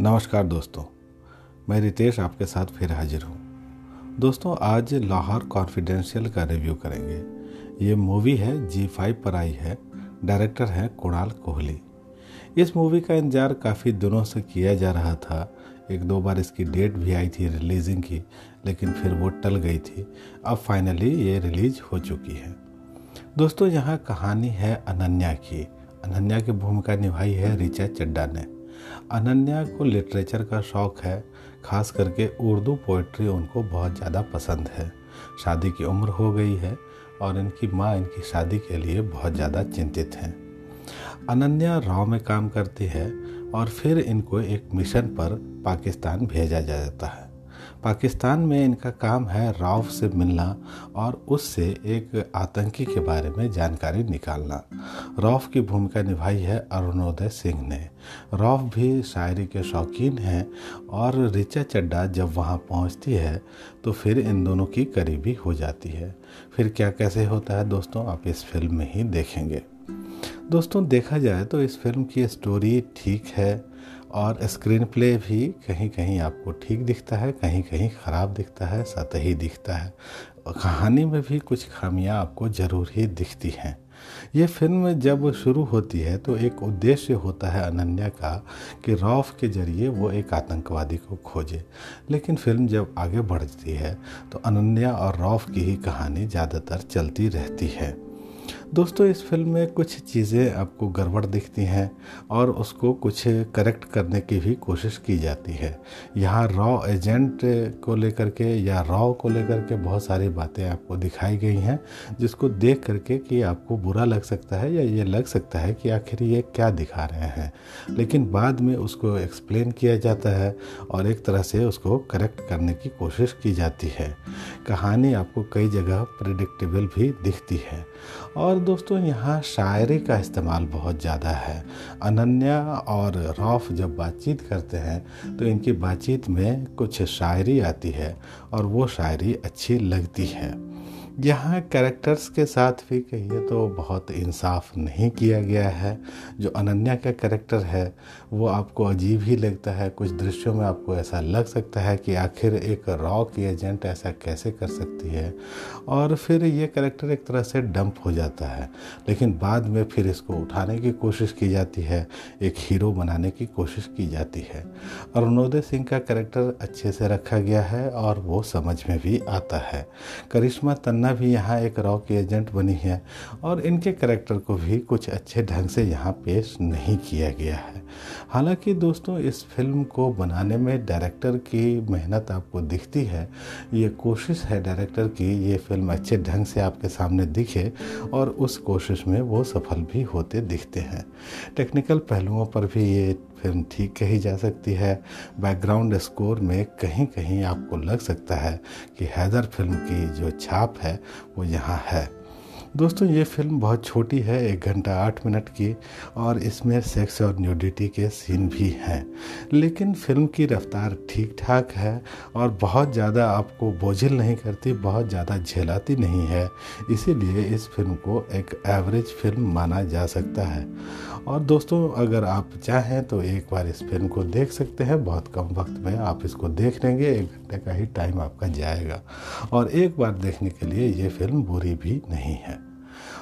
नमस्कार दोस्तों, मैं रितेश आपके साथ फिर हाजिर हूँ। दोस्तों, आज लाहौर कॉन्फिडेंशियल का रिव्यू करेंगे। ये मूवी है, जी फाइव पर आई है, डायरेक्टर हैं कुणाल कोहली। इस मूवी का इंतज़ार काफ़ी दिनों से किया जा रहा था। एक दो बार इसकी डेट भी आई थी रिलीजिंग की, लेकिन फिर वो टल गई थी। अब फाइनली ये रिलीज़ हो चुकी है। दोस्तों, यहाँ कहानी है अनन्या की। अनन्या की भूमिका निभाई है रिचा चड्डा ने। अनन्या को लिटरेचर का शौक़ है, खास करके उर्दू पोइट्री उनको बहुत ज़्यादा पसंद है। शादी की उम्र हो गई है और इनकी माँ इनकी शादी के लिए बहुत ज़्यादा चिंतित हैं। अनन्या राव में काम करती है और फिर इनको एक मिशन पर पाकिस्तान भेजा जाता है। पाकिस्तान में इनका काम है रौफ से मिलना और उससे एक आतंकी के बारे में जानकारी निकालना। रौफ की भूमिका निभाई है अरुणोदय सिंह ने। रौफ भी शायरी के शौकीन हैं और रिचा चड्डा जब वहाँ पहुँचती है तो फिर इन दोनों की करीबी हो जाती है। फिर क्या कैसे होता है दोस्तों, आप इस फ़िल्म में ही देखेंगे। दोस्तों, देखा जाए तो इस फ़िल्म की स्टोरी ठीक है और स्क्रीन प्ले भी कहीं कहीं आपको ठीक दिखता है कहीं कहीं ख़राब दिखता है, सतही दिखता है। कहानी में भी कुछ खामियाँ आपको ज़रूर ही दिखती हैं। ये फ़िल्म जब शुरू होती है तो एक उद्देश्य होता है अनन्या का कि रौफ के ज़रिए वो एक आतंकवादी को खोजे। लेकिन फ़िल्म जब आगे बढ़ती है तो अनन्या और रौफ की ही कहानी ज़्यादातर चलती रहती है। दोस्तों, इस फ़िल्म में कुछ चीज़ें आपको गड़बड़ दिखती हैं और उसको कुछ करेक्ट करने की भी कोशिश की जाती है। यहाँ रॉ एजेंट को लेकर के या रॉ को लेकर के बहुत सारी बातें आपको दिखाई गई हैं, जिसको देख करके कि आपको बुरा लग सकता है या ये लग सकता है कि आखिर ये क्या दिखा रहे हैं। लेकिन बाद में उसको एक्सप्लेन किया जाता है और एक तरह से उसको करेक्ट करने की कोशिश की जाती है। कहानी आपको कई जगह प्रिडिक्टेबल भी दिखती है। और दोस्तों, यहाँ शायरी का इस्तेमाल बहुत ज़्यादा है। अनन्या और रौफ जब बातचीत करते हैं तो इनकी बातचीत में कुछ शायरी आती है और वो शायरी अच्छी लगती है। यहाँ कैरेक्टर्स के साथ भी कहिए तो बहुत इंसाफ नहीं किया गया है। जो अनन्या का कैरेक्टर है, वो आपको अजीब ही लगता है। कुछ दृश्यों में आपको ऐसा लग सकता है कि आखिर एक रॉ की एजेंट ऐसा कैसे कर सकती है। और फिर ये कैरेक्टर एक तरह से डंप हो जाता है। लेकिन बाद में फिर इसको उठाने की कोशिश की जाती है, एक हीरो बनाने की कोशिश की जाती है। अरुणोदय सिंह का कैरेक्टर अच्छे से रखा गया है और वो समझ में भी आता है। करिश्मा तन्ना अन्ना भी यहाँ एक रॉ की एजेंट बनी है और इनके करेक्टर को भी कुछ अच्छे ढंग से यहाँ पेश नहीं किया गया है। हालाँकि दोस्तों, इस फ़िल्म को बनाने में डायरेक्टर की मेहनत आपको दिखती है। ये कोशिश है डायरेक्टर की ये फ़िल्म अच्छे ढंग से आपके सामने दिखे और उस कोशिश में वो सफल भी होते दिखते हैं। टेक्निकल पहलुओं पर भी ये फ़िल्म ठीक कही जा सकती है। बैकग्राउंड स्कोर में कहीं कहीं आपको लग सकता है कि हैदर फ़िल्म की जो छाप है, वो यहाँ है। दोस्तों, ये फ़िल्म बहुत छोटी है, एक घंटा आठ मिनट की, और इसमें सेक्स और न्यूडिटी के सीन भी हैं। लेकिन फ़िल्म की रफ्तार ठीक ठाक है और बहुत ज़्यादा आपको बोझिल नहीं करती, बहुत ज़्यादा झेलाती नहीं है। इसीलिए इस फ़िल्म को एक एवरेज फ़िल्म माना जा सकता है। और दोस्तों, अगर आप चाहें तो एक बार इस फ़िल्म को देख सकते हैं। बहुत कम वक्त में आप इसको देख लेंगे, एक घंटे का ही टाइम आपका जाएगा। और एक बार देखने के लिए ये फ़िल्म बुरी भी नहीं है।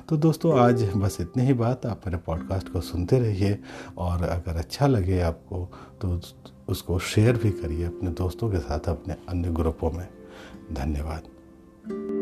तो दोस्तों, आज बस इतनी ही बात। आप मेरे पॉडकास्ट को सुनते रहिए और अगर अच्छा लगे आपको तो उसको शेयर भी करिए अपने दोस्तों के साथ, अपने अन्य ग्रुपों में। धन्यवाद।